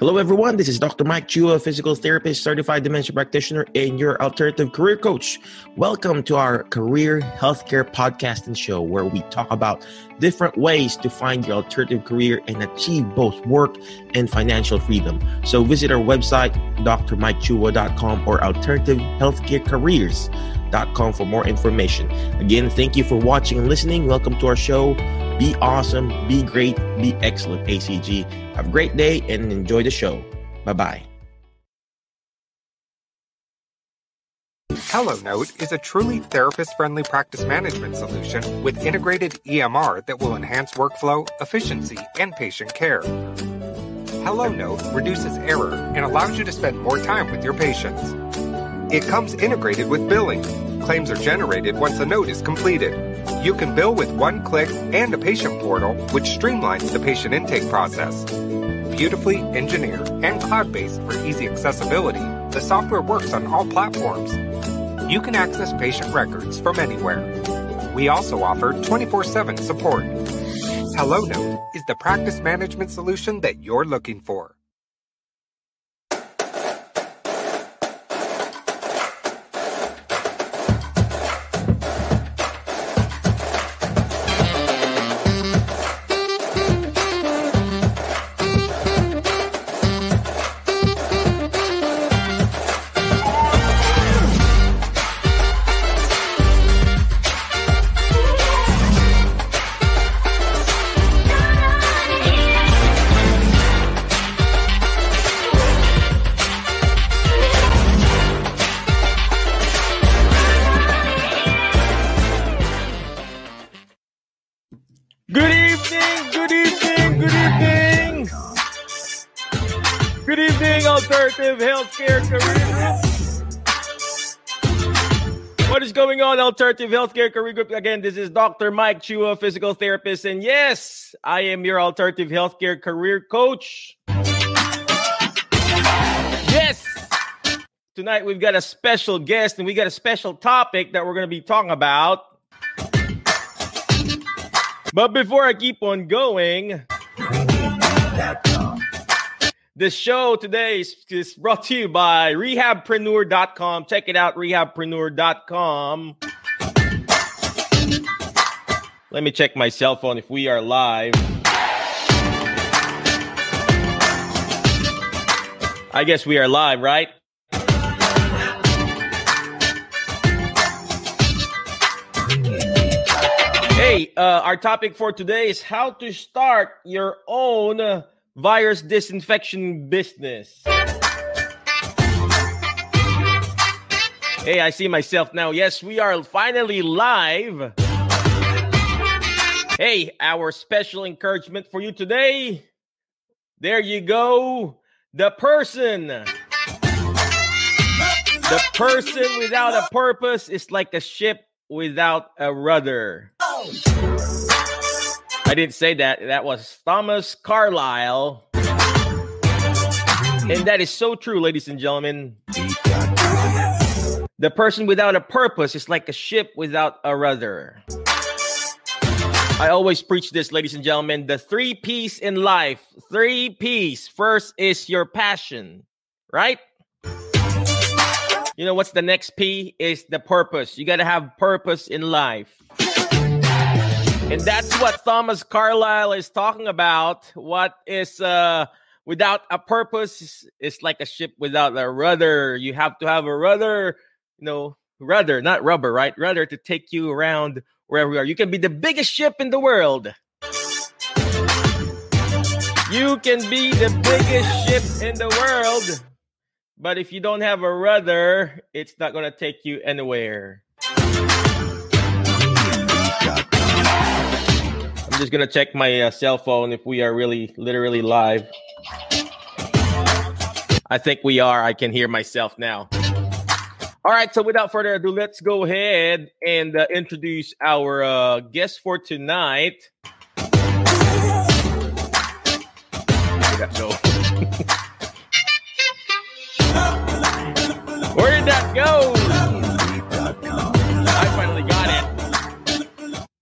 Hello, everyone. This is Dr. Mike Chua, physical therapist, certified dementia practitioner, and your alternative career coach. Welcome to our career healthcare podcast and show where we talk about different ways to find your alternative career and achieve both work and financial freedom. So visit our website, drmikechua.com or alternativehealthcarecareers.com for more information. Again, thank you for watching and listening. Welcome to our show. Be awesome, be great, be excellent, ACG. Have a great day and enjoy the show. Bye bye. HelloNote is a truly therapist friendly practice management solution with integrated EMR that will enhance workflow, efficiency, and patient care. HelloNote reduces error and allows you to spend more time with your patients. It comes integrated with billing. Claims are generated once a note is completed. You can bill with one click and a patient portal, which streamlines the patient intake process. Beautifully engineered and cloud based for easy accessibility, the software works on all platforms. You can access patient records from anywhere. We also offer 24 7 support. HelloNote is the practice management solution that you're looking for. On, Alternative Healthcare Career Group? Again, this is Dr. Mike Chua, physical therapist. And yes, I am your Alternative Healthcare Career Coach. Yes, tonight we've got a special guest and we got a special topic that we're going to be talking about. But before I keep on going, the show today is, is brought to you by rehabpreneur.com. Check it out, rehabpreneur.com. Let me check my cell phone if we are live. I guess we are live, right? Hey, uh, our topic for today is how to start your own virus disinfection business. Hey, I see myself now. Yes, we are finally live. Hey, our special encouragement for you today. There you go. The person. The person without a purpose is like a ship without a rudder. I didn't say that. That was Thomas Carlyle. And that is so true, ladies and gentlemen. The person without a purpose is like a ship without a rudder. I always preach this, ladies and gentlemen. The three P's in life. Three P's. First is your passion, right? You know what's the next P? Is the purpose. You got to have purpose in life. And that's what Thomas Carlyle is talking about. What is uh without a purpose is like a ship without a rudder. You have to have a rudder, you know, rudder, not rubber, right? Rudder to take you around wherever you are. You can be the biggest ship in the world. You can be the biggest ship in the world. But if you don't have a rudder, it's not going to take you anywhere. I'm just to check my uh, cell phone if we are really literally live. I think we are. I can hear myself now. All right. So without further ado, let's go ahead and uh, introduce our uh, guest for tonight. Go? Where did that go?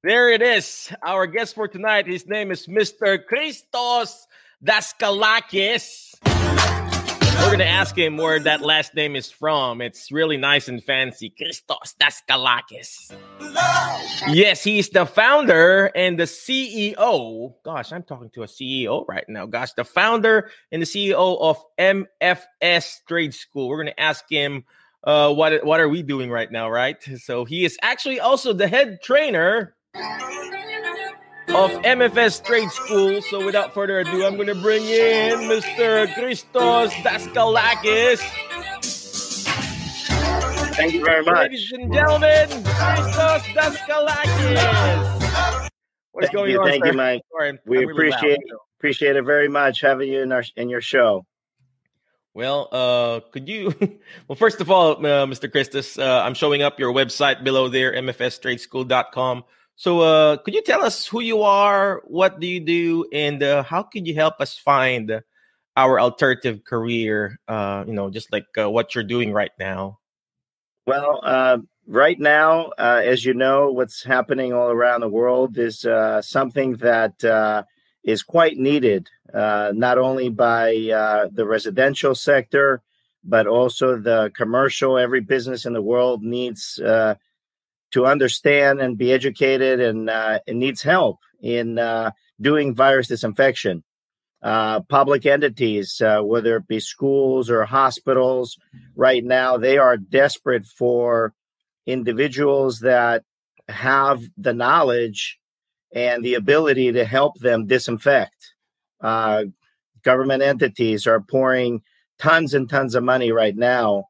There it is. Our guest for tonight, his name is Mr. Christos Daskalakis. We're going to ask him where that last name is from. It's really nice and fancy. Christos Daskalakis. Yes, he's the founder and the CEO. Gosh, I'm talking to a CEO right now. Gosh, the founder and the CEO of MFS Trade School. We're going to ask him uh, what what are we doing right now, right? So he is actually also the head trainer of MFS Trade School. So without further ado, I'm going to bring in Mr. Christos Daskalakis. Thank you very much. Ladies and gentlemen, Christos Daskalakis. What's thank going you, on, thank sir? you, Mike. Sorry, We really appreciate loud. appreciate it very much having you in our in your show. Well, uh, could you? Well, first of all, uh, Mr. Christos, uh, I'm showing up your website below there, mfstradeschool.com. So, uh, could you tell us who you are, what do you do, and uh, how could you help us find our alternative career? Uh, you know, just like uh, what you're doing right now. Well, uh, right now, uh, as you know, what's happening all around the world is uh, something that uh, is quite needed, uh, not only by uh, the residential sector, but also the commercial. Every business in the world needs uh, to understand and be educated, and uh, needs help in uh, doing virus disinfection. Uh, public entities, uh, whether it be schools or hospitals, right now they are desperate for individuals that have the knowledge and the ability to help them disinfect. Uh, government entities are pouring tons and tons of money right now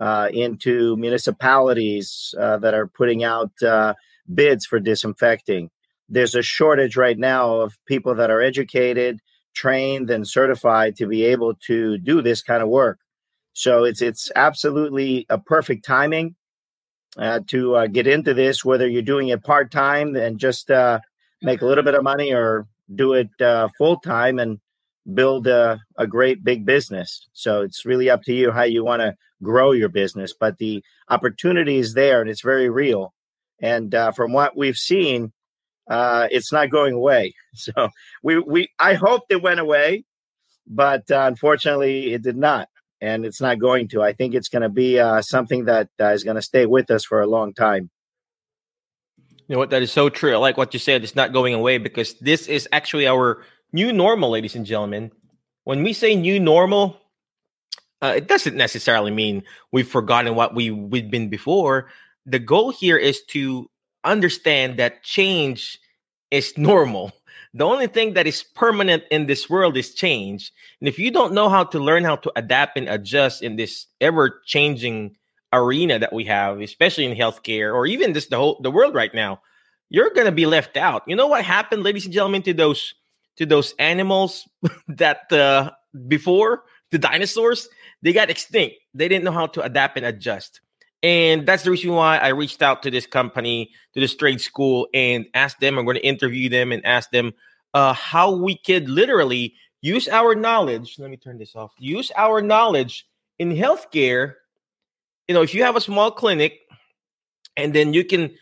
uh, into municipalities uh, that are putting out uh, bids for disinfecting. There's a shortage right now of people that are educated, trained, and certified to be able to do this kind of work. So it's it's absolutely a perfect timing uh, to uh, get into this, whether you're doing it part time and just uh, make a little bit of money, or do it uh, full time and build a, a great big business. So it's really up to you how you want to grow your business. But the opportunity is there, and it's very real. And uh, from what we've seen, uh, it's not going away. So we we I hoped it went away, but uh, unfortunately, it did not and it's not going to. I think it's going to be uh, something that uh, is going to stay with us for a long time. You know what? That is so true. I like what you said. It's not going away because this is actually our new normal, ladies and gentlemen. When we say new normal, uh, it doesn't necessarily mean we've forgotten what we we've been before. The goal here is to understand that change is normal. The only thing that is permanent in this world is change. And if you don't know how to learn how to adapt and adjust in this ever changing arena that we have, especially in healthcare or even just the whole the world right now, you're gonna be left out. You know what happened, ladies and gentlemen, to those to those animals that uh, before the dinosaurs they got extinct. They didn't know how to adapt and adjust. And that's the reason why I reached out to this company, to this trade school, and asked them. I'm going to interview them and ask them uh, how we could literally use our knowledge. Let me turn this off. Use our knowledge in healthcare. You know, if you have a small clinic, and then you can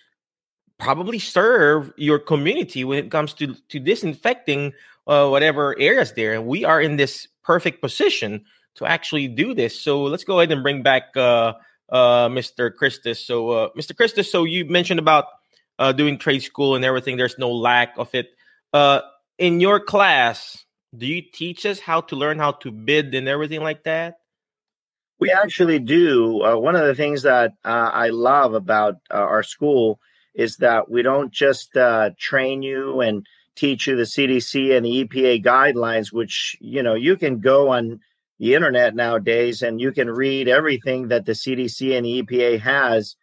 probably serve your community when it comes to to disinfecting uh, whatever areas there. And we are in this perfect position to actually do this. So let's go ahead and bring back uh, uh, Mr. Christos. So, uh, Mr. Christos, so you mentioned about uh, doing trade school and everything. There's no lack of it. Uh, in your class, do you teach us how to learn how to bid and everything like that? We actually do. Uh, one of the things that uh, I love about uh, our school is that we don't just uh, train you and teach you the CDC and the EPA guidelines, which you know you can go on the internet nowadays and you can read everything that the CDC and the EPA has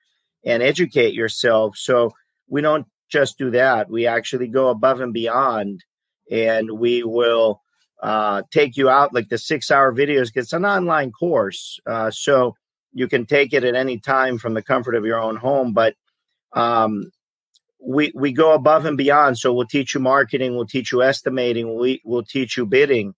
and educate yourself. So we don't just do that. We actually go above and beyond, and we will uh, take you out like the six hour videos. It's an online course, uh, so you can take it at any time from the comfort of your own home. But um, we we go above and beyond. So we'll teach you marketing, we'll teach you estimating, we will teach you bidding.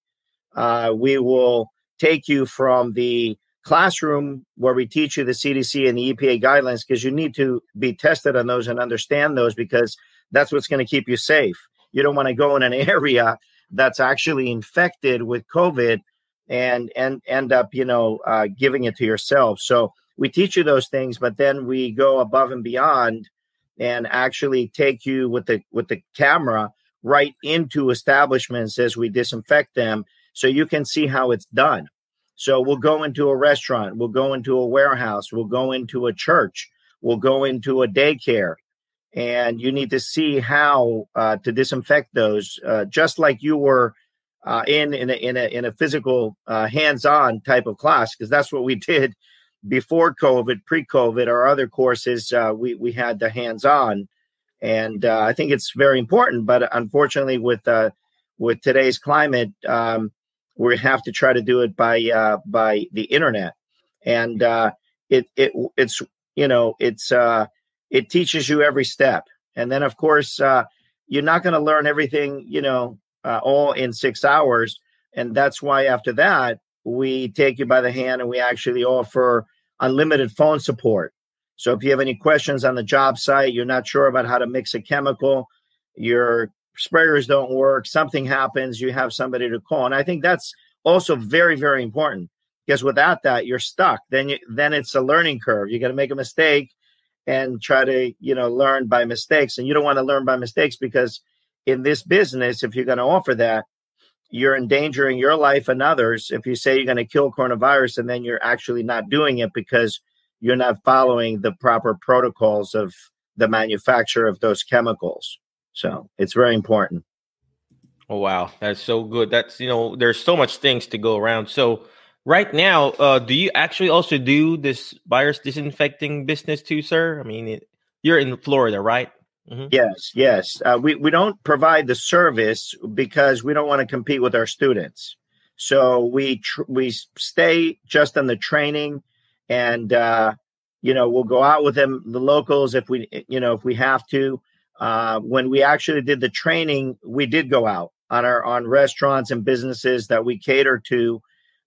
Uh, we will take you from the classroom where we teach you the CDC and the EPA guidelines because you need to be tested on those and understand those because that's what's going to keep you safe. You don't want to go in an area that's actually infected with COVID and and end up you know uh, giving it to yourself. So we teach you those things, but then we go above and beyond and actually take you with the with the camera right into establishments as we disinfect them so you can see how it's done. So we'll go into a restaurant, we'll go into a warehouse, we'll go into a church, we'll go into a daycare, and you need to see how uh, to disinfect those, uh, just like you were uh, in in a, in a in a physical uh, hands-on type of class, because that's what we did before COVID, pre-COVID. Our other courses, uh, we we had the hands-on, and uh, I think it's very important. But unfortunately, with with today's climate, um, we have to try to do it by uh, by the internet, and uh, it it it's you know it's uh, it teaches you every step, and then of course uh, you're not going to learn everything you know uh, all in six hours, and that's why after that we take you by the hand and we actually offer unlimited phone support. So if you have any questions on the job site, you're not sure about how to mix a chemical, you're sprayers don't work, something happens, you have somebody to call. And I think that's also very, very important because without that, you're stuck. Then you, then it's a learning curve. You got to make a mistake and try to, you know, learn by mistakes. And you don't want to learn by mistakes because in this business, if you're going to offer that, you're endangering your life and others if you say you're going to kill coronavirus and then you're actually not doing it because you're not following the proper protocols of the manufacture of those chemicals. So it's very important. Oh wow, that's so good. That's you know, there's so much things to go around. So right now, uh, do you actually also do this virus disinfecting business too, sir? I mean, it, you're in Florida, right? Mm-hmm. Yes, yes. Uh, we we don't provide the service because we don't want to compete with our students. So we tr- we stay just on the training, and uh, you know we'll go out with them, the locals, if we you know if we have to. Uh, when we actually did the training, we did go out on our on restaurants and businesses that we cater to.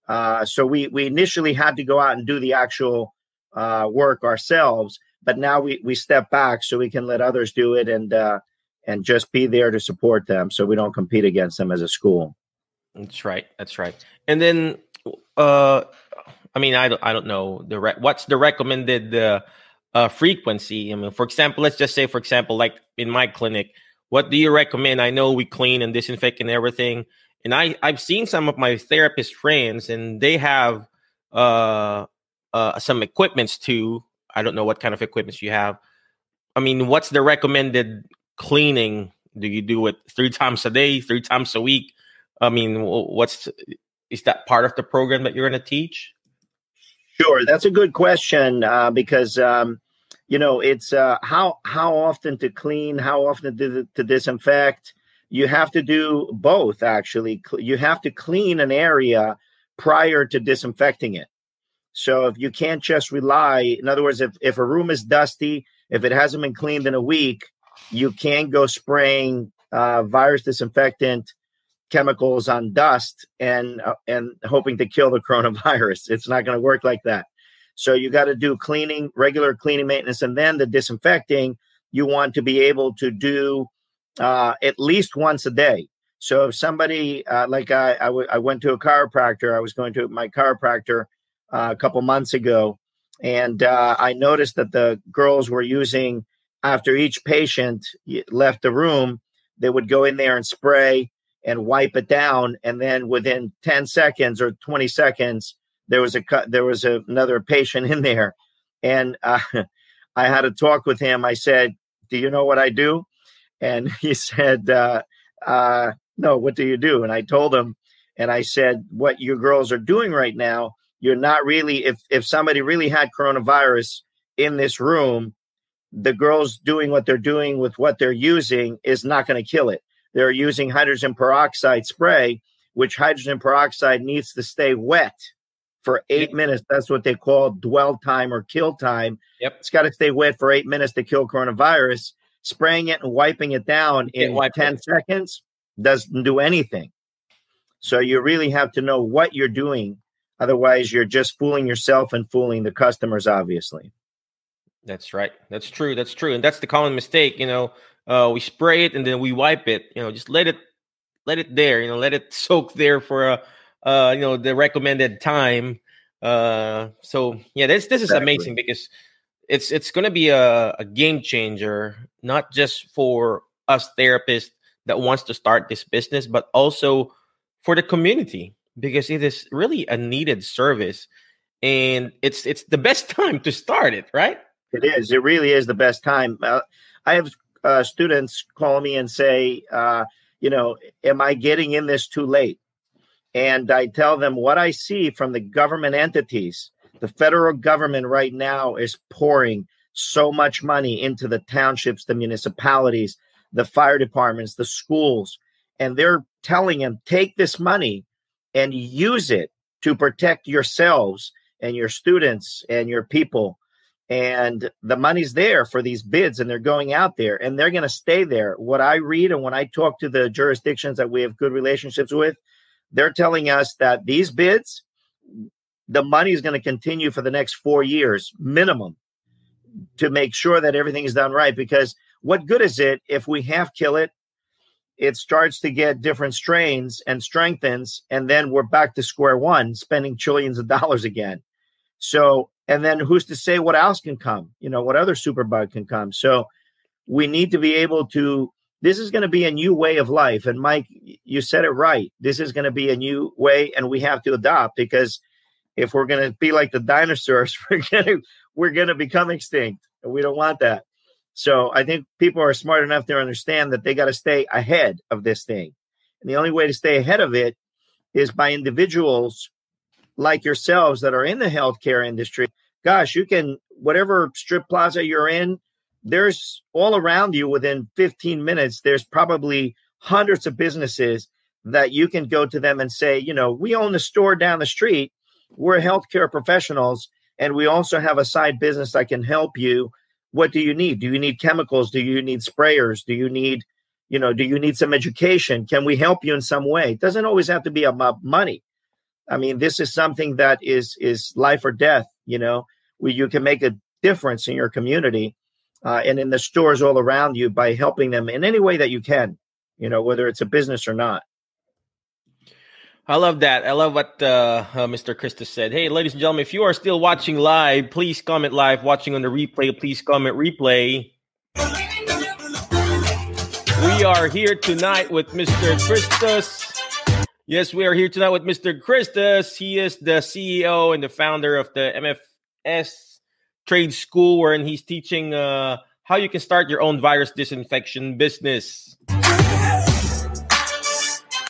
Uh, so we we initially had to go out and do the actual uh, work ourselves, but now we we step back so we can let others do it and uh, and just be there to support them, so we don't compete against them as a school. That's right. That's right. And then, uh, I mean, I don't I don't know the re- what's the recommended uh, uh, frequency. I mean, for example, let's just say, for example, like in my clinic, what do you recommend? I know we clean and disinfect and everything, and I I've seen some of my therapist friends, and they have uh, uh some equipments too. I don't know what kind of equipment you have. I mean, what's the recommended cleaning? Do you do it three times a day, three times a week? I mean, what's is that part of the program that you're going to teach? Sure, that's a good question uh, because um, you know it's uh, how how often to clean how often to, to disinfect you have to do both actually you have to clean an area prior to disinfecting it so if you can't just rely in other words if, if a room is dusty if it hasn't been cleaned in a week you can't go spraying uh, virus disinfectant chemicals on dust and uh, and hoping to kill the coronavirus it's not going to work like that so you got to do cleaning, regular cleaning maintenance, and then the disinfecting. You want to be able to do uh, at least once a day. So if somebody uh, like I, I, w- I went to a chiropractor, I was going to my chiropractor uh, a couple months ago, and uh, I noticed that the girls were using after each patient left the room, they would go in there and spray and wipe it down, and then within ten seconds or twenty seconds, there was a cut. there was a, another patient in there, and uh, I had a talk with him. I said, "Do you know what I do?" And he said, uh, uh, "No, what do you do?" And I told him, and I said, "What you girls are doing right now, you're not really. If if somebody really had coronavirus in this room, the girls doing what they're doing with what they're using is not going to kill it. They're using hydrogen peroxide spray." Which hydrogen peroxide needs to stay wet for eight minutes. That's what they call dwell time or kill time. Yep. It's got to stay wet for eight minutes to kill coronavirus. Spraying it and wiping it down in 10 it. seconds doesn't do anything. So you really have to know what you're doing. Otherwise, you're just fooling yourself and fooling the customers, obviously. That's right. That's true. That's true. And that's the common mistake. You know, uh, we spray it and then we wipe it. You know, just let it let it there. You know, let it soak there for a uh, you know, the recommended time. Uh, so yeah, this this is exactly. amazing because it's it's going to be a, a game changer, not just for us therapists that wants to start this business, but also for the community because it is really a needed service and it's it's the best time to start it right? It is it really is the best time uh, i have uh, students call me and say uh, you know am i getting in this too late? And i tell them what i see from the government entities. The federal government right now is pouring so much money into the townships the municipalities the fire departments the schools and they're telling them take this money and use it to protect yourselves and your students and your people. And the money's there for these bids and they're going out there and they're going to stay there. What i read and when i talk to the jurisdictions that we have good relationships with they're telling us that these bids the money is going to continue for the next four years minimum to make sure that everything is done right because what good is it if we half kill it it starts to get different strains and strengthens, and then we're back to square one, spending trillions of dollars again. So, and then who's to say what else can come? You know, what other superbug can come? So, we need to be able to. This is going to be a new way of life, and Mike, you said it right. This is going to be a new way, and we have to adopt because if we're going to be like the dinosaurs, we're going to we're going to become extinct, and we don't want that. So I think people are smart enough to understand that they got to stay ahead of this thing. And the only way to stay ahead of it is by individuals like yourselves that are in the healthcare industry. Gosh, you can, whatever strip plaza you're in, there's all around you within 15 minutes, there's probably hundreds of businesses that you can go to them and say, you know, we own the store down the street. We're healthcare professionals, and we also have a side business that can help you what do you need? Do you need chemicals? Do you need sprayers? Do you need, you know, do you need some education? Can we help you in some way? It doesn't always have to be about money. I mean, this is something that is is life or death. You know, where you can make a difference in your community uh, and in the stores all around you by helping them in any way that you can. You know, whether it's a business or not. I love that. I love what uh, uh, Mr. Christos said. Hey, ladies and gentlemen, if you are still watching live, please comment live. Watching on the replay, please comment replay. We are here tonight with Mr. Christos. Yes, we are here tonight with Mr. Christus. He is the CEO and the founder of the MFS Trade School, wherein he's teaching uh, how you can start your own virus disinfection business.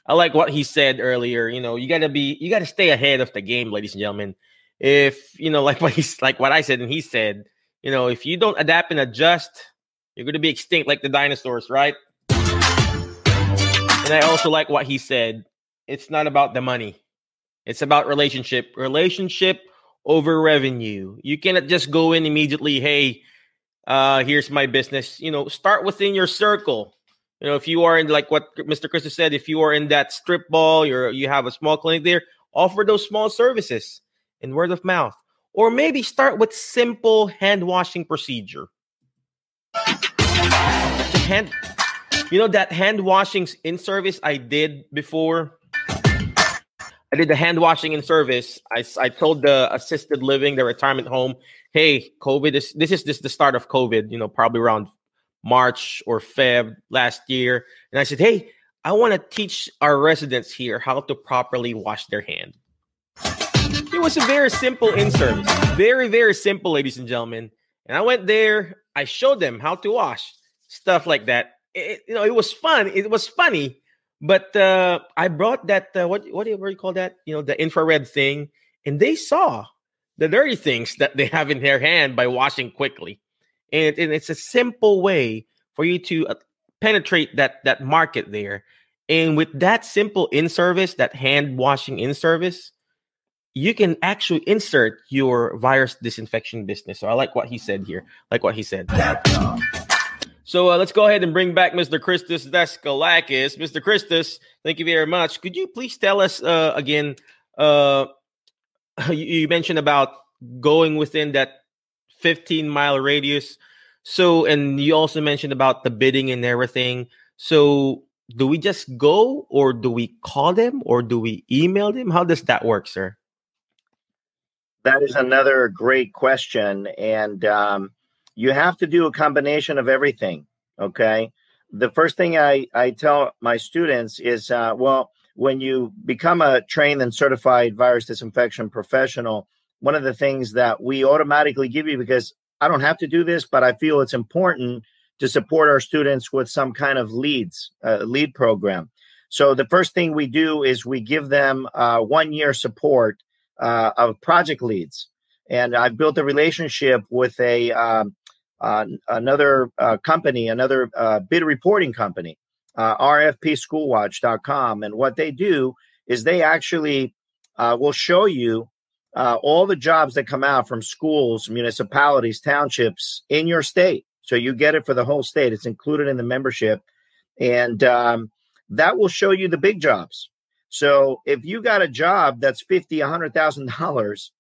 I like what he said earlier. You know, you gotta be, you gotta stay ahead of the game, ladies and gentlemen. If you know, like what he's like what I said and he said, you know, if you don't adapt and adjust, you're gonna be extinct like the dinosaurs, right? And I also like what he said. It's not about the money. It's about relationship. Relationship over revenue. You cannot just go in immediately, hey, uh, here's my business. You know, start within your circle you know, if you are in like what Mr. Chris said, if you are in that strip ball, you're you have a small clinic there, offer those small services in word of mouth. Or maybe start with simple hand washing procedure. Hand, you know that hand washing in service I did before. I did the hand washing in service. I, I told the assisted living, the retirement home, hey, COVID is this is this the start of COVID, you know, probably around March or Feb last year. And I said, Hey, I want to teach our residents here how to properly wash their hand. It was a very simple in service. Very, very simple, ladies and gentlemen. And I went there, I showed them how to wash, stuff like that. It, you know, it was fun. It was funny, but uh, I brought that uh, what what do you call that? You know, the infrared thing, and they saw the dirty things that they have in their hand by washing quickly and, and it's a simple way for you to uh, penetrate that that market there. And with that simple in service that hand washing in service you can actually insert your virus disinfection business. So i like what he said here. Like what he said. So uh, let's go ahead and bring back mr christos daskalakis mr christos thank you very much. Could you please tell us uh, again uh, you, you mentioned about going within that 15 mile radius. So, and you also mentioned about the bidding and everything. So, do we just go or do we call them or do we email them? How does that work, sir? That is another great question. And um, you have to do a combination of everything. Okay. The first thing I, I tell my students is uh, well, when you become a trained and certified virus disinfection professional, one of the things that we automatically give you because I don't have to do this, but I feel it's important to support our students with some kind of leads, uh, lead program. So the first thing we do is we give them uh, one year support uh, of project leads, and I've built a relationship with a um, uh, another uh, company, another uh, bid reporting company, RFPSchoolWatch.com, and what they do is they actually will show you all the jobs that come out from schools, municipalities, townships in your state so you get it for the whole state. It's included in the membership. And um, that will show you the big jobs. So if you got a job that's fifty, a hundred thousand dollars,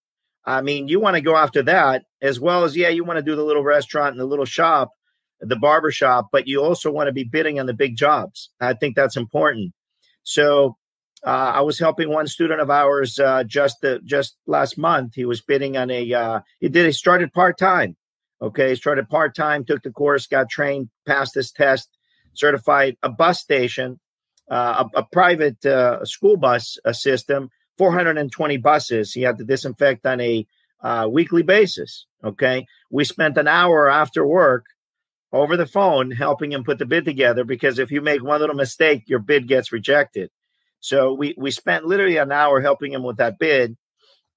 I mean, you want to go after that as well as yeah, you want to do the little restaurant and the little shop, the barber shop, but you also want to be bidding on the big jobs. I think that's important. So uh, I was helping one student of ours uh, just uh, just last month. He was bidding on a uh, he did he started part time Okay, he started part time, took the course, got trained, passed this test, certified a bus station, uh, a, a, private uh, school bus uh, system, 420 buses. He had to disinfect on a weekly basis. Okay, we spent an hour after work over the phone helping him put the bid together because if you make one little mistake, your bid gets rejected. So we we spent literally an hour helping him with that bid.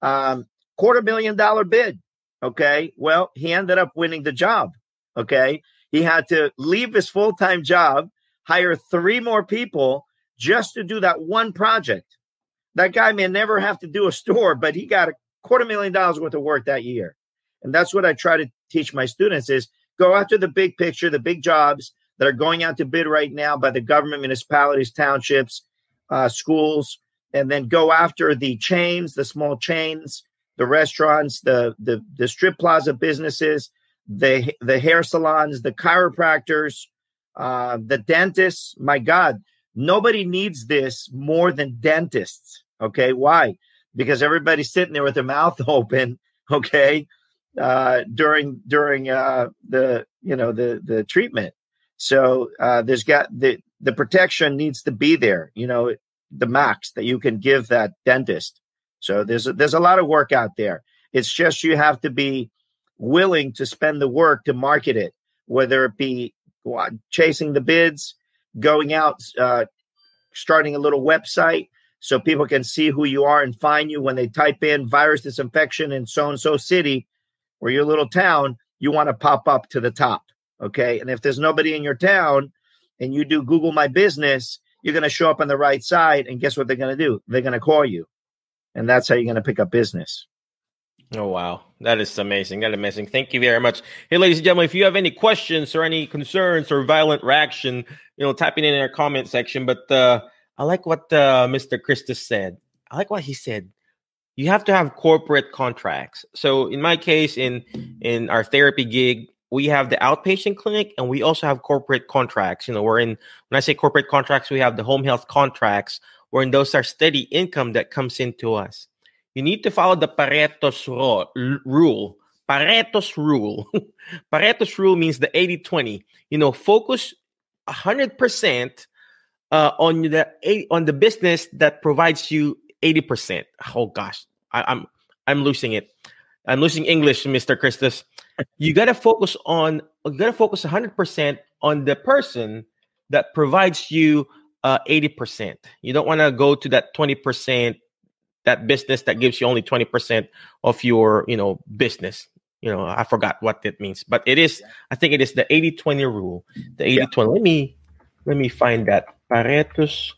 Um, quarter million dollar bid Okay. Well, he ended up winning the job. Okay. He had to leave his full time job, hire three more people just to do that one project. That guy may never have to do a store, but he got a quarter million dollars worth of work that year. And that's what I try to teach my students is go after the big picture, the big jobs that are going out to bid right now by the government, municipalities, townships, uh, schools, and then go after the chains, the small chains, the restaurants, the the the strip plaza businesses, the the hair salons, the chiropractors, uh, the dentists. My God, nobody needs this more than dentists. Okay, why? Because everybody's sitting there with their mouth open. Okay, uh, during during uh, the you know the the treatment. So uh, there's got the the protection needs to be there. You know the max that you can give that dentist. So there's a, there's a lot of work out there. It's just you have to be willing to spend the work to market it, whether it be chasing the bids, going out, uh, starting a little website so people can see who you are and find you when they type in virus disinfection in so and so city or your little town. You want to pop up to the top. Okay. And if there's nobody in your town and you do Google My Business, you're going to show up on the right side. And guess what they're going to do? They're going to call you and that's how you're going to pick up business. Oh wow, that is amazing! That is amazing. Thank you very much. Hey, ladies and gentlemen, if you have any questions or any concerns or violent reaction, you know, type in our comment section. But uh, I like what uh, Mr. Christos said. I like what he said. You have to have corporate contracts. So in my case, in in our therapy gig, we have the outpatient clinic and we also have corporate contracts. You know, we're in when I say corporate contracts, we have the home health contracts wherein those are steady income that comes into us. You need to follow the Pareto's rule. Pareto's rule. Pareto's rule means the 80 20. You know, focus 100% uh, on the on the business that provides you 80%. Oh gosh, I, I'm I'm losing it. I'm losing English, Mr. Christos. You got to focus on you got to focus 100% on the person that provides you uh, 80%. You don't want to go to that 20%, that business that gives you only 20% of your, you know, business. You know, I forgot what that means, but it is, I think it is the 80 20 rule. The 80 yeah. 20. Let me, let me find that Pareto's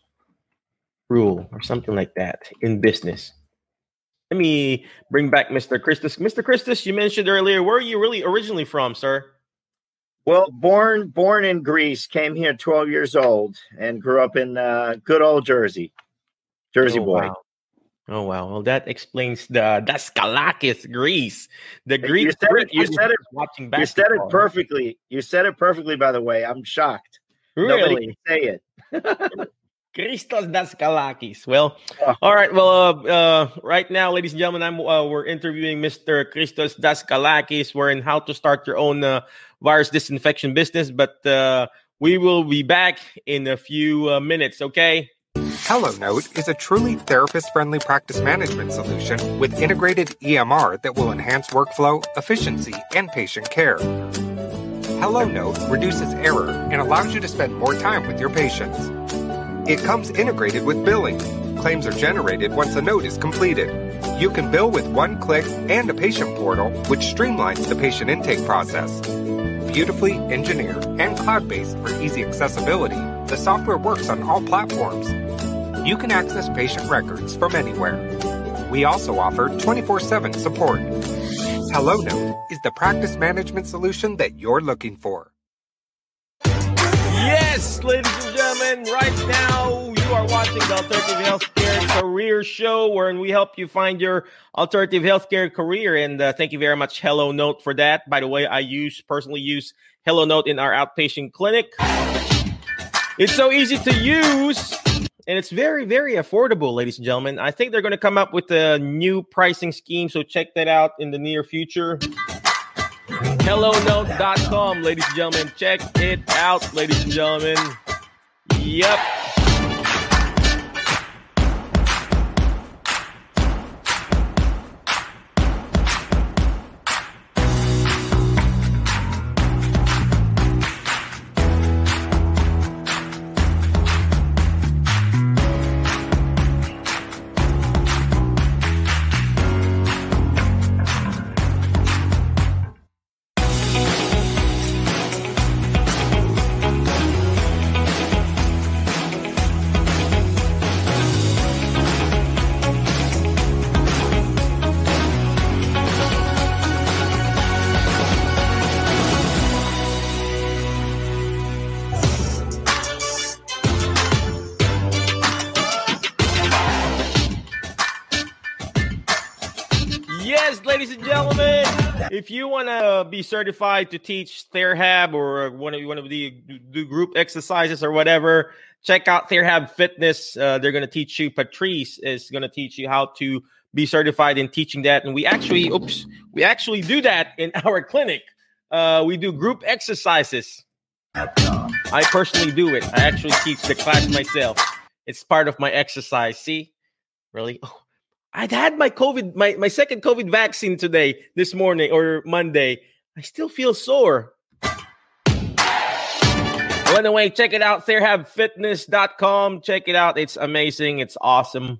rule or something like that in business. Let me bring back Mr. Christos. Mr. Christos, you mentioned earlier, where are you really originally from, sir? Well, born born in Greece, came here 12 years old, and grew up in uh, good old Jersey, Jersey oh, boy. Wow. Oh wow! Well, that explains the Daskalakis, Greece. The Greek. You said it. You said it. Watching basketball. You said it perfectly. You said it perfectly. By the way, I'm shocked. Really? Nobody can say it. Christos Daskalakis. Well, oh. all right. Well, uh, uh, right now, ladies and gentlemen, I'm uh, we're interviewing Mr. Christos Daskalakis. We're in how to start your own uh, virus disinfection business, but uh, we will be back in a few uh, minutes. Okay. HelloNote is a truly therapist-friendly practice management solution with integrated EMR that will enhance workflow, efficiency, and patient care. HelloNote reduces error and allows you to spend more time with your patients. It comes integrated with billing. Claims are generated once a note is completed. You can bill with one click and a patient portal, which streamlines the patient intake process. Beautifully engineered and cloud based for easy accessibility, the software works on all platforms. You can access patient records from anywhere. We also offer 24 7 support. HelloNote is the practice management solution that you're looking for. Yes, ladies and gentlemen, right now you are watching the Alternative Healthcare Career Show, where we help you find your alternative healthcare career. And uh, thank you very much, HelloNote, for that. By the way, I use personally use HelloNote in our outpatient clinic. It's so easy to use and it's very very affordable ladies and gentlemen i think they're going to come up with a new pricing scheme so check that out in the near future hellonote.com ladies and gentlemen check it out ladies and gentlemen. Yep you want to be certified to teach TheraHab or one of want to do, do group exercises or whatever, check out TheraHab Fitness. Uh, they're going to teach you. Patrice is going to teach you how to be certified in teaching that. And we actually, oops, we actually do that in our clinic. Uh, we do group exercises. I personally do it. I actually teach the class myself. It's part of my exercise. See, really? Oh, I'd had my COVID, my, my second COVID vaccine today, this morning or Monday. I still feel sore. Well, anyway, check it out, TheraHabFitness.com. Check it out. It's amazing. It's awesome.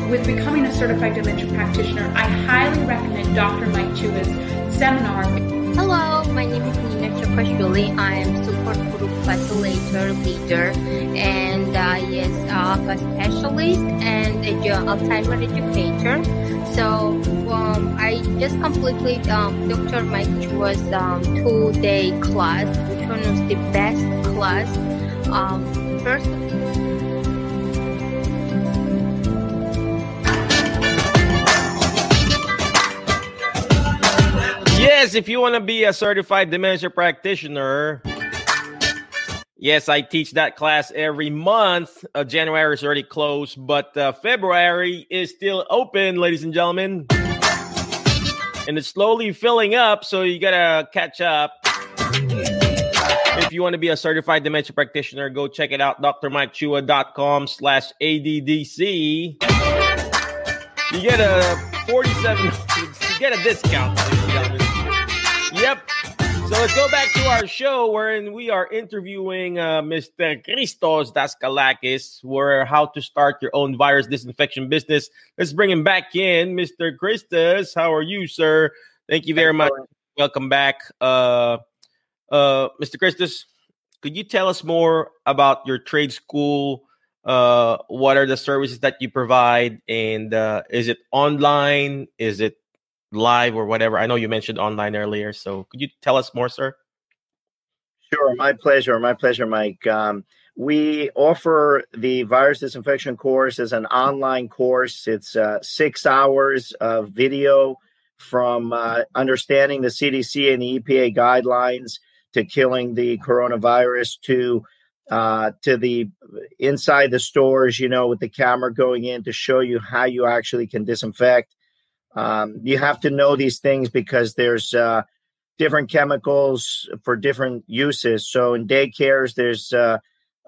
I highly recommend Dr. Mike Chua's seminar. Hello, my name is Nina Chokashvili. I'm support group facilitator leader and uh, yes, uh, a specialist and a Alzheimer educator. So um, I just completed um, Dr. Mike Chua's um, two-day class, which one was the best class. Um, first yes, if you want to be a certified dementia practitioner, yes, I teach that class every month. Uh, January is already closed, but uh, February is still open, ladies and gentlemen. And it's slowly filling up, so you gotta catch up. If you want to be a certified dementia practitioner, go check it out, drmikechua.com slash ADDC. You get a 47, you get a discount. Yep. So let's go back to our show wherein we are interviewing uh, Mr. Christos Daskalakis, where how to start your own virus disinfection business. Let's bring him back in. Mr. Christos, how are you, sir? Thank you very much. Welcome back. Uh, uh, Mr. Christos, could you tell us more about your trade school? Uh, what are the services that you provide? And uh, is it online? Is it live or whatever? I know you mentioned online earlier. So could you tell us more, sir? Sure. My pleasure. My pleasure, Mike. Um, we offer the virus disinfection course as an online course. It's uh, six hours of video from uh, understanding the CDC and the EPA guidelines to killing the coronavirus to uh, to the inside the stores, you know, with the camera going in to show you how you actually can disinfect. Um, you have to know these things because there's uh, different chemicals for different uses. So in daycares, there's uh,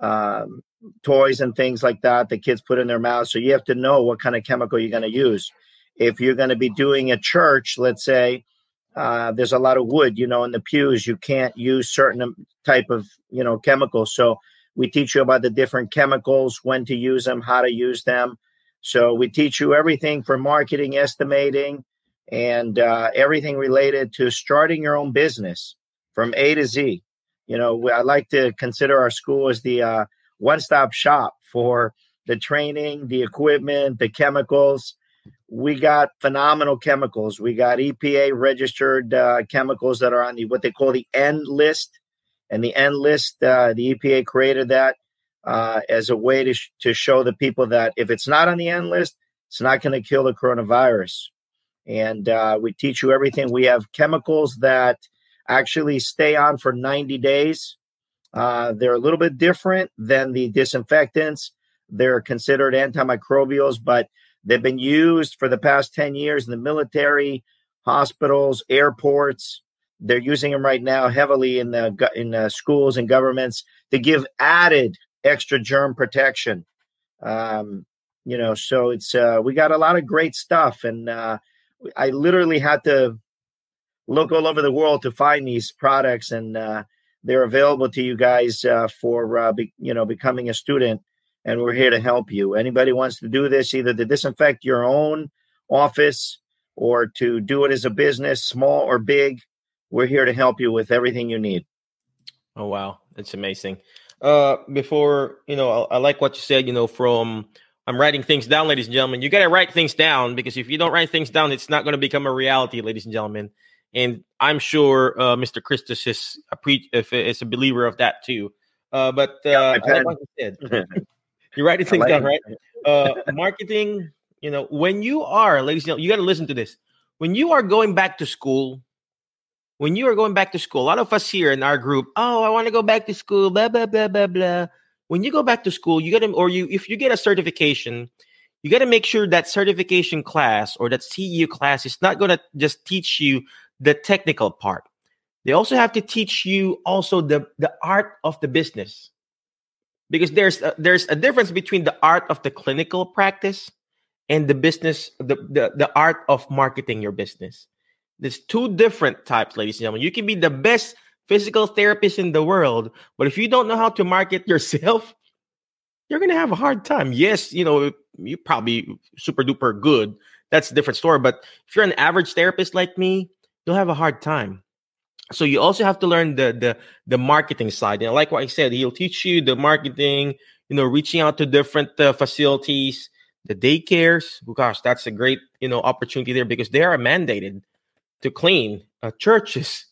um, toys and things like that that kids put in their mouths. So you have to know what kind of chemical you're going to use. If you're going to be doing a church, let's say, uh, there's a lot of wood, you know, in the pews. You can't use certain type of, you know, chemicals. So we teach you about the different chemicals, when to use them, how to use them. So we teach you everything from marketing, estimating, and uh, everything related to starting your own business from A to Z. You know, I like to consider our school as the uh, one-stop shop for the training, the equipment, the chemicals, we got phenomenal chemicals. We got EPA registered uh, chemicals that are on the what they call the N list, and the N list, uh, the EPA created that uh, as a way to sh- to show the people that if it's not on the N list, it's not going to kill the coronavirus. And uh, we teach you everything. We have chemicals that actually stay on for 90 days. Uh, they're a little bit different than the disinfectants. They're considered antimicrobials, but They've been used for the past 10 years in the military, hospitals, airports. They're using them right now heavily in the in the schools and governments to give added extra germ protection. Um, you know, so it's uh, we got a lot of great stuff, and uh, I literally had to look all over the world to find these products, and uh, they're available to you guys uh, for uh, be, you know becoming a student and we're here to help you. Anybody wants to do this, either to disinfect your own office or to do it as a business, small or big, we're here to help you with everything you need. Oh wow, that's amazing. Uh, before you know, I, I like what you said. You know, from I'm writing things down, ladies and gentlemen. You got to write things down because if you don't write things down, it's not going to become a reality, ladies and gentlemen. And I'm sure uh, Mr. Christos is a pre- if is a believer of that too. Uh, but uh, yeah, I like what you said. You're writing things like down, right? Uh, marketing, you know, when you are, ladies and gentlemen, you got to listen to this. When you are going back to school, when you are going back to school, a lot of us here in our group, oh, I want to go back to school, blah, blah, blah, blah, blah. When you go back to school, you got to, or you, if you get a certification, you got to make sure that certification class or that CEU class is not going to just teach you the technical part. They also have to teach you also the, the art of the business because there's a, there's a difference between the art of the clinical practice and the business the, the the art of marketing your business there's two different types ladies and gentlemen. You can be the best physical therapist in the world but if you don't know how to market yourself you're gonna have a hard time. Yes you know you probably super duper good. That's a different story but if you're an average therapist like me you'll have a hard time. So you also have to learn the the the marketing side. And like what i said he'll teach you the marketing you know reaching out to different uh, facilities the daycares. Gosh that's a great you know opportunity there because they are mandated to clean uh, churches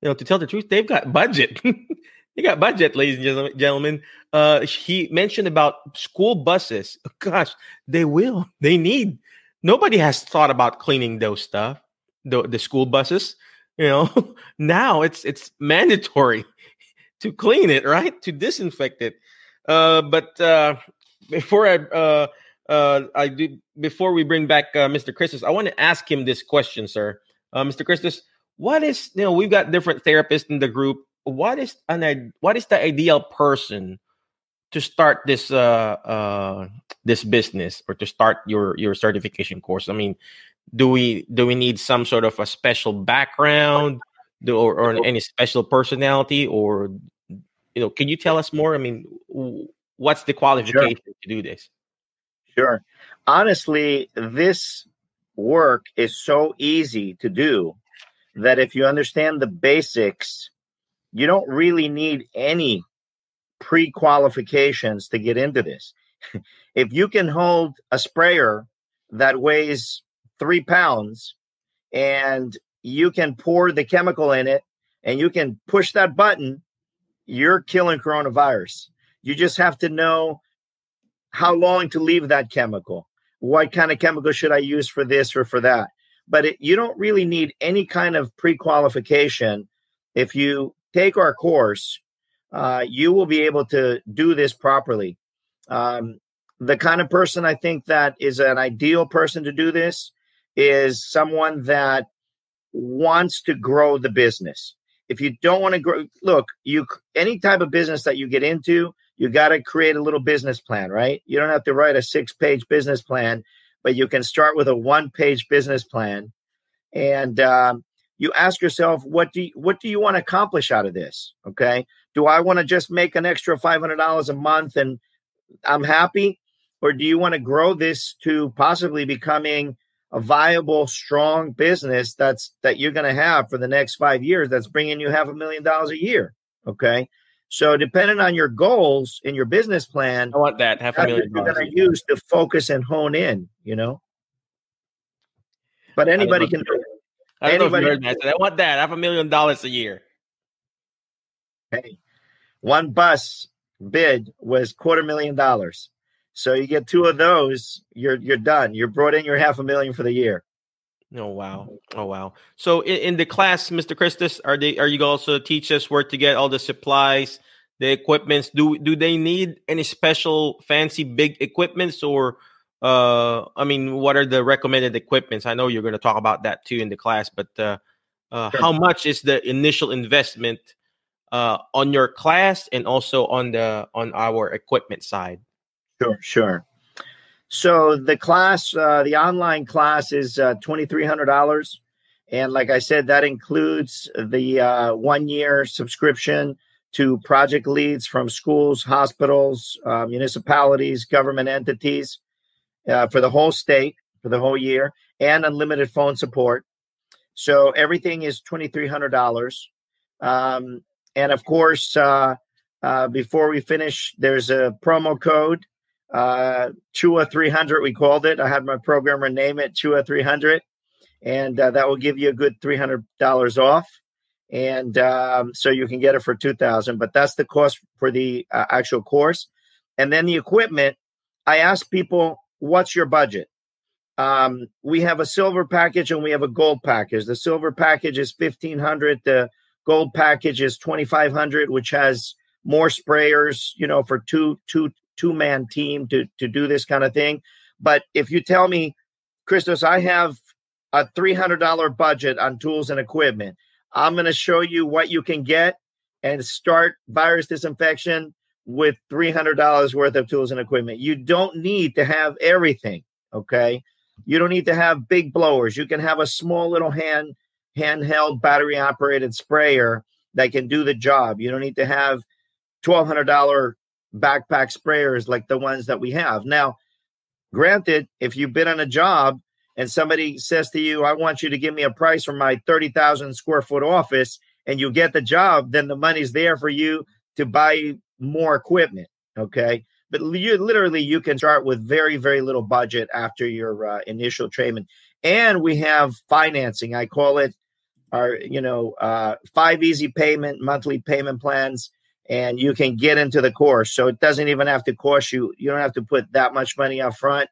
you know to tell the truth they've got budget they got budget ladies and gentlemen uh he mentioned about school buses gosh they will they need nobody has thought about cleaning those stuff the, the school buses you know, now it's it's mandatory to clean it, right? To disinfect it. Uh, but uh, before I uh, uh, I do before we bring back uh, Mr. Christos, I want to ask him this question, sir. Uh, Mr. Christos, what is you know we've got different therapists in the group. What is an what is the ideal person to start this uh uh this business or to start your your certification course? I mean, do we do we need some sort of a special background do, or, or any special personality or you know can you tell us more i mean what's the qualification sure. to do this sure honestly this work is so easy to do that if you understand the basics you don't really need any pre-qualifications to get into this if you can hold a sprayer that weighs three pounds and you can pour the chemical in it and you can push that button, you're killing coronavirus. You just have to know how long to leave that chemical. What kind of chemical should I use for this or for that? But it, you don't really need any kind of pre qualification. If you take our course, uh, you will be able to do this properly. Um, the kind of person I think that is an ideal person to do this is someone that wants to grow the business. If you don't want to grow, look, you any type of business that you get into, you got to create a little business plan, right? You don't have to write a six-page business plan, but you can start with a one-page business plan, and um, you ask yourself, what do you, what do you want to accomplish out of this? Okay, do I want to just make an extra five hundred dollars a month and I'm happy, or do you want to grow this to possibly becoming a viable, strong business that's that you're going to have for the next five years that's bringing you half a million dollars a year. Okay. So depending on your goals in your business plan, I want that half a million you're going to use to focus and hone in, you know. But anybody can do it. I don't anybody know if you heard that. I want that half a million dollars a year. Hey, one bus bid was quarter million dollars. So you get two of those, you're you're done. You're brought in your half a million for the year. Oh wow! Oh wow! So in, in the class, Mr. Christos, are they are you also teach us where to get all the supplies, the equipments? Do do they need any special fancy big equipments or uh I mean what are the recommended equipments? I know you're going to talk about that too in the class, but uh, uh sure. how much is the initial investment uh on your class and also on the on our equipment side? Sure, sure. So the class, uh, the online class is uh, twenty three hundred dollars, and like I said, that includes the uh, one year subscription to project leads from schools, hospitals, uh, municipalities, government entities uh, for the whole state for the whole year, and unlimited phone support. So everything is twenty three hundred dollars, um, and of course, uh, before we finish, there's a promo code uh, Chua 300, we called it. I had my programmer name it Chua 300, and uh, that will give you a good $300 off. And um, so you can get it for 2000 but that's the cost for the uh, actual course. And then the equipment, I ask people, what's your budget? Um, we have a silver package and we have a gold package. The silver package is 1500 The gold package is 2500 which has more sprayers, you know, for two, two, two man team to to do this kind of thing. But if you tell me, Christos, I have a three hundred dollar budget on tools and equipment, I'm going to show you what you can get and start virus disinfection with three hundred dollars worth of tools and equipment. You don't need to have everything. Okay, you don't need to have big blowers. You can have a small little hand handheld battery operated sprayer that can do the job. You don't need to have twelve hundred dollar backpack sprayers like the ones that we have. Now, granted, if you've been on a job and somebody says to you, I want you to give me a price for my 30,000 square foot office, and you get the job, then the money's there for you to buy more equipment. Okay. But you literally you can start with very very little budget after your uh, initial training, and we have financing. I call it our you know uh, five easy payment monthly payment plans and you can get into the course. So it doesn't even have to cost you. You don't have to put that much money up front.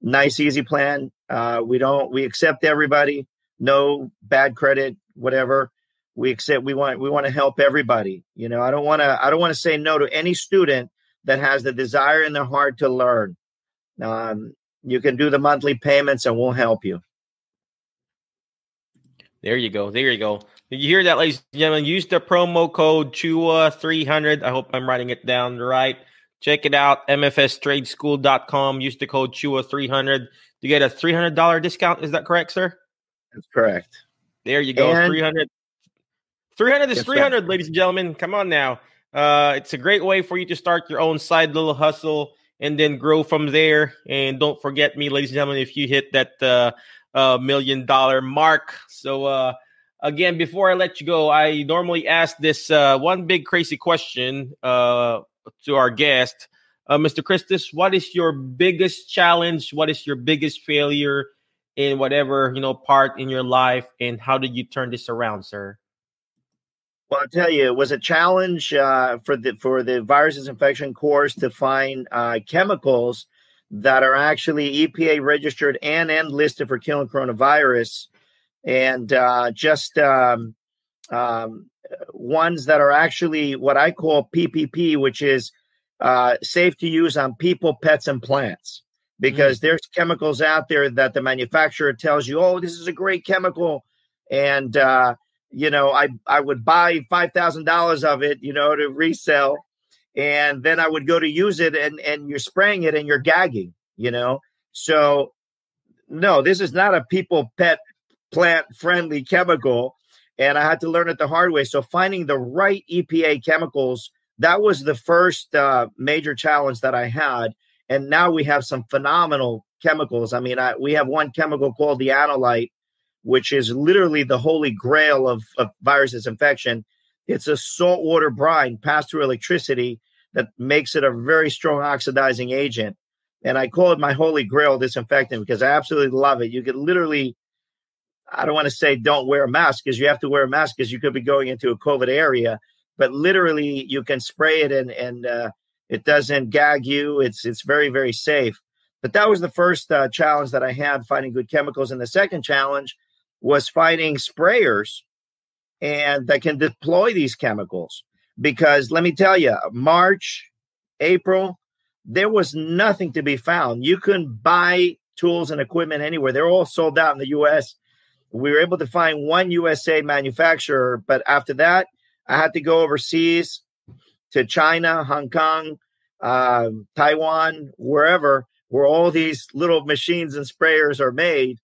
Nice, easy plan. Uh, we don't. We accept everybody. no bad credit, whatever. We accept. We want. We want to help everybody. You know, I don't want to. I don't want to say no to any student that has the desire in their heart to learn. Um, you can do the monthly payments, and we'll help you. There you go. There you go. Did you hear that, ladies and gentlemen? Use the promo code CHUA300. I hope I'm writing it down right. Check it out, mfstradeschool.com. Use the code CHUA300 to get a $300 discount. Is that correct, sir? That's correct. There you go. And 300 300 is 300, sir. ladies and gentlemen. Come on now. Uh, it's a great way for you to start your own side little hustle and then grow from there. And don't forget me, ladies and gentlemen, if you hit that uh, uh, million dollar mark. So, uh, again, before I let you go, I normally ask this uh, one big crazy question uh, to our guest. Uh, Mr. Christos, what is your biggest challenge? What is your biggest failure in whatever you know part in your life, and how did you turn this around, sir? Well, I'll tell you, it was a challenge uh, for the for the virus disinfection course to find uh, chemicals that are actually EPA registered and and listed for killing coronavirus, and uh, just um, um, ones that are actually what I call PPP, which is uh, safe to use on people, pets, and plants. Because mm. there's chemicals out there that the manufacturer tells you, oh, this is a great chemical. And, uh, you know, I, I would buy $5,000 of it, you know, to resell. And then I would go to use it and, and you're spraying it and you're gagging, you know? So, no, this is not a people, pet, plant friendly chemical. And I had to learn it the hard way. So finding the right EPA chemicals that was the first uh, major challenge that I had. And now we have some phenomenal chemicals. I mean, I, we have one chemical called the anolyte, which is literally the holy grail of, of virus disinfection. It's a saltwater brine passed through electricity that makes it a very strong oxidizing agent. And I call it my holy grail disinfectant because I absolutely love it. You could literally, I don't want to say don't wear a mask because you have to wear a mask because you could be going into a COVID area but literally you can spray it and and uh, it doesn't gag you. It's it's very very safe. But that was the first uh, challenge that I had finding good chemicals, and the second challenge was finding sprayers and that can deploy these chemicals. Because let me tell you, March, April, there was nothing to be found. You couldn't buy tools and equipment anywhere. They're all sold out in the U.S. We were able to find one USA manufacturer, but after that, I had to go overseas to China, Hong Kong, uh, Taiwan, wherever, where all these little machines and sprayers are made.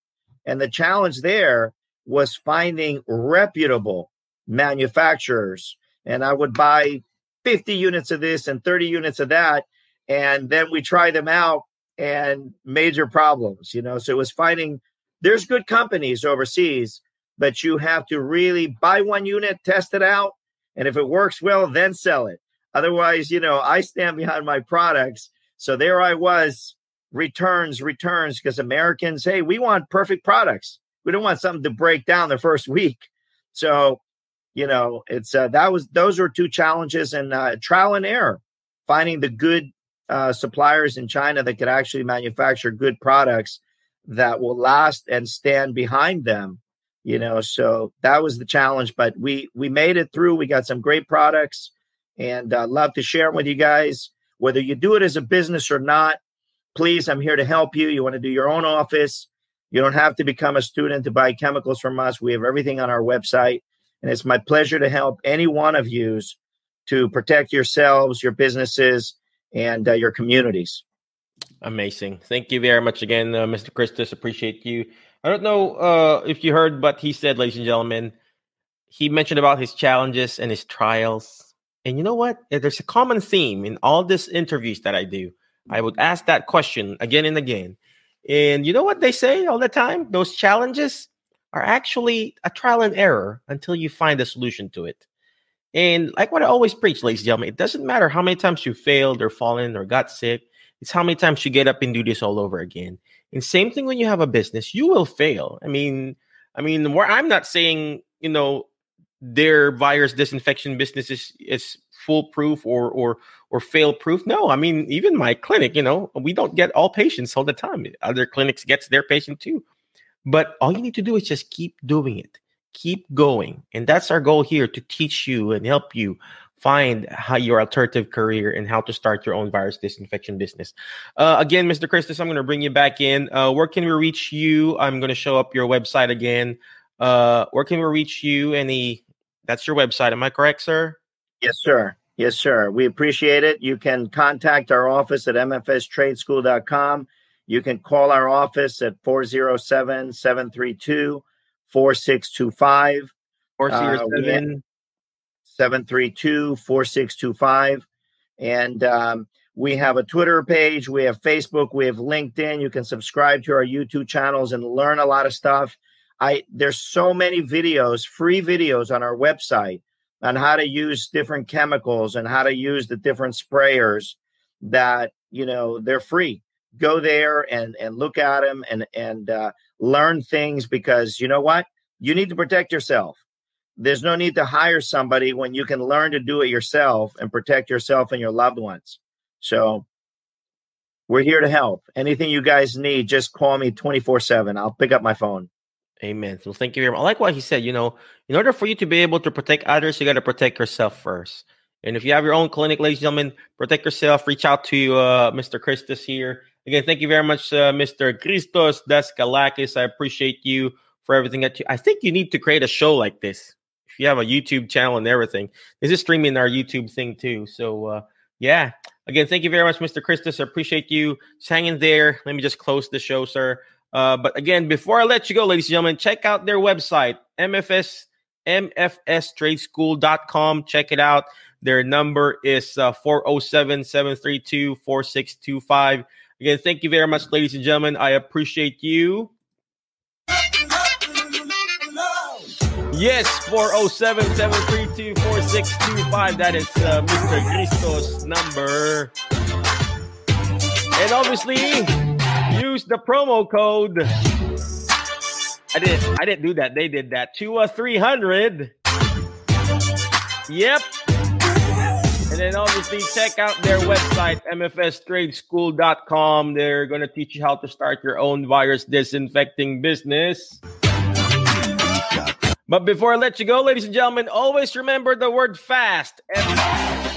And the challenge there was finding reputable manufacturers. And I would buy 50 units of this and 30 units of that. And then we try them out and major problems, you know. So it was finding there's good companies overseas, but you have to really buy one unit, test it out, and if it works well, then sell it. Otherwise, you know, I stand behind my products. So there I was, returns, returns, because Americans, hey, we want perfect products. We don't want something to break down the first week. So, you know, it's uh, that was those were two challenges and uh, trial and error, finding the good uh, suppliers in China that could actually manufacture good products that will last and stand behind them you know? So that was the challenge but we we made it through. We got some great products and uh, love to share them with you guys. Whether you do it as a business or not please i'm here to help you. You want to do your own office. You don't have to become a student to buy chemicals from us. We have everything on our website and it's my pleasure to help any one of you to protect yourselves your businesses and uh, your communities amazing thank you very much again uh, mr christos appreciate you I don't know uh, if you heard, but he said, ladies and gentlemen, he mentioned about his challenges and his trials. And you know what? There's a common theme in all these interviews that I do. I would ask that question again and again. And you know what they say all the time? Those challenges are actually a trial and error until you find a solution to it. And like what I always preach, ladies and gentlemen, it doesn't matter how many times you failed or fallen or got sick. It's how many times you get up and do this all over again. And same thing when you have a business, you will fail. I mean, I mean, where I'm not saying, you know, their virus disinfection business is, is foolproof or or or fail proof. No, I mean, even my clinic, you know, we don't get all patients all the time. Other clinics gets their patient too. But all you need to do is just keep doing it, keep going. And that's our goal here to teach you and help you find how your alternative career and how to start your own virus disinfection business. Uh, again, Mr. Christos, I'm going to bring you back in. Uh, where can we reach you? I'm going to show up your website again. Uh, where can we reach you? Any that's your website. Am I correct, sir? Yes, sir. Yes, sir. We appreciate it. You can contact our office at mfstradeschool.com. You can call our office at 407 732 4625. 407 732 4625. And um, we have a Twitter page, we have Facebook, we have LinkedIn. You can subscribe to our YouTube channels and learn a lot of stuff. I there's so many videos, free videos on our website on how to use different chemicals and how to use the different sprayers that you know they're free go there and and look at them and and uh, learn things because you know what you need to protect yourself there's no need to hire somebody when you can learn to do it yourself and protect yourself and your loved ones so we're here to help anything you guys need just call me 24 7 i'll pick up my phone Amen. So thank you very much. I like what he said. You know, in order for you to be able to protect others, you got to protect yourself first. And if you have your own clinic, ladies and gentlemen, protect yourself. Reach out to uh, Mr. Christos here. Again, thank you very much, uh, Mr. Christos Daskalakis. I appreciate you for everything that you. I think you need to create a show like this. You have a YouTube channel and everything, this is streaming our YouTube thing too. So uh, yeah. Again, thank you very much, Mr. Christos. I appreciate you. Hanging there. Let me just close the show, sir. Uh, but again, before I let you go, ladies and gentlemen, check out their website, MFS, mfstradeschool.com. Check it out. Their number is uh, 407 732 4625. Again, thank you very much, ladies and gentlemen. I appreciate you. Yes, 407 732 4625. That is uh, Mr. Christos' number. And obviously, use the promo code. I didn't. I didn't do that. They did that. Two or three hundred. Yep. And then obviously check out their website, mfstradeschool.com. They're going to teach you how to start your own virus disinfecting business. But before I let you go, ladies and gentlemen, always remember the word fast. F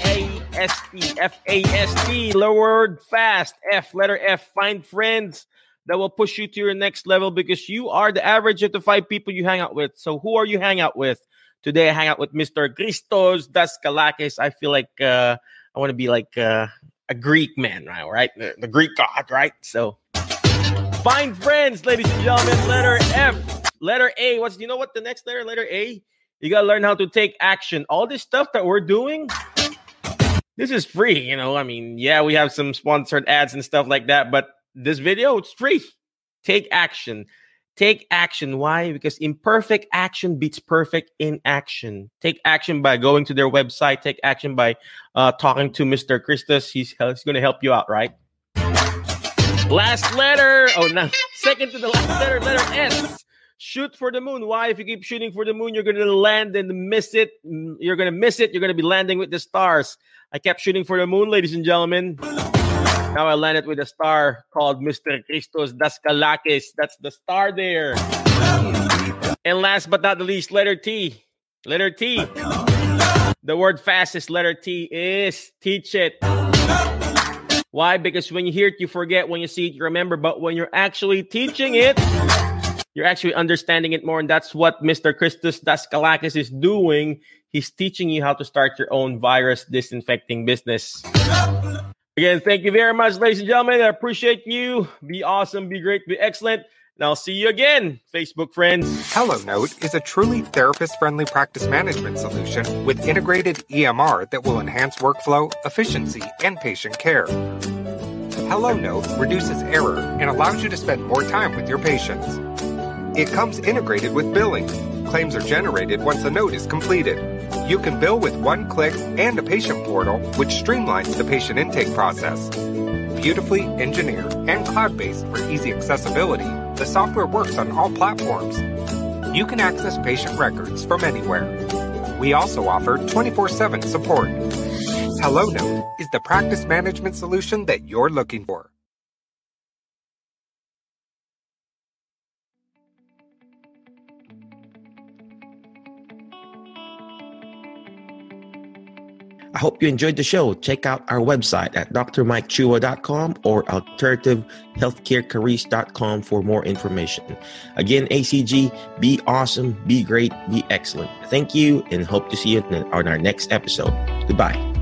A S T. F A S T. The word fast. F, letter F. Find friends that will push you to your next level because you are the average of the five people you hang out with. So who are you hang out with? Today I hang out with Mr. Christos Daskalakis. I feel like uh, I want to be like uh, a Greek man, right? Right? The, the Greek god, right? So find friends, ladies and gentlemen. Letter F. Letter A. What's you know what the next letter? Letter A. You gotta learn how to take action. All this stuff that we're doing, this is free. You know, I mean, yeah, we have some sponsored ads and stuff like that, but this video, it's free. Take action. Take action. Why? Because imperfect action beats perfect inaction. Take action by going to their website. Take action by uh, talking to Mr. Christos. He's, he's going to help you out, right? Last letter. Oh, no. Second to the last letter, letter S. Shoot for the moon. Why? If you keep shooting for the moon, you're going to land and miss it. Mm, you're going to miss it. You're going to be landing with the stars. I kept shooting for the moon, ladies and gentlemen. Now I landed with a star called Mr. Christos Daskalakis. That's the star there. And last but not the least, letter T. Letter T. The word fastest letter T is teach it. Why? Because when you hear it, you forget. When you see it, you remember. But when you're actually teaching it, you're actually understanding it more. And that's what Mr. Christos Daskalakis is doing. He's teaching you how to start your own virus disinfecting business. Again, thank you very much, ladies and gentlemen. I appreciate you. Be awesome, be great, be excellent. And I'll see you again, Facebook friends. HelloNote is a truly therapist friendly practice management solution with integrated EMR that will enhance workflow, efficiency, and patient care. HelloNote reduces error and allows you to spend more time with your patients. It comes integrated with billing. Claims are generated once a note is completed. You can bill with one click and a patient portal, which streamlines the patient intake process. Beautifully engineered and cloud based for easy accessibility, the software works on all platforms. You can access patient records from anywhere. We also offer 24 7 support. HelloNote is the practice management solution that you're looking for. I hope you enjoyed the show. Check out our website at drmikechua.com or alternativehealthcarecareers.com for more information. Again, ACG, be awesome, be great, be excellent. Thank you, and hope to see you on our next episode. Goodbye.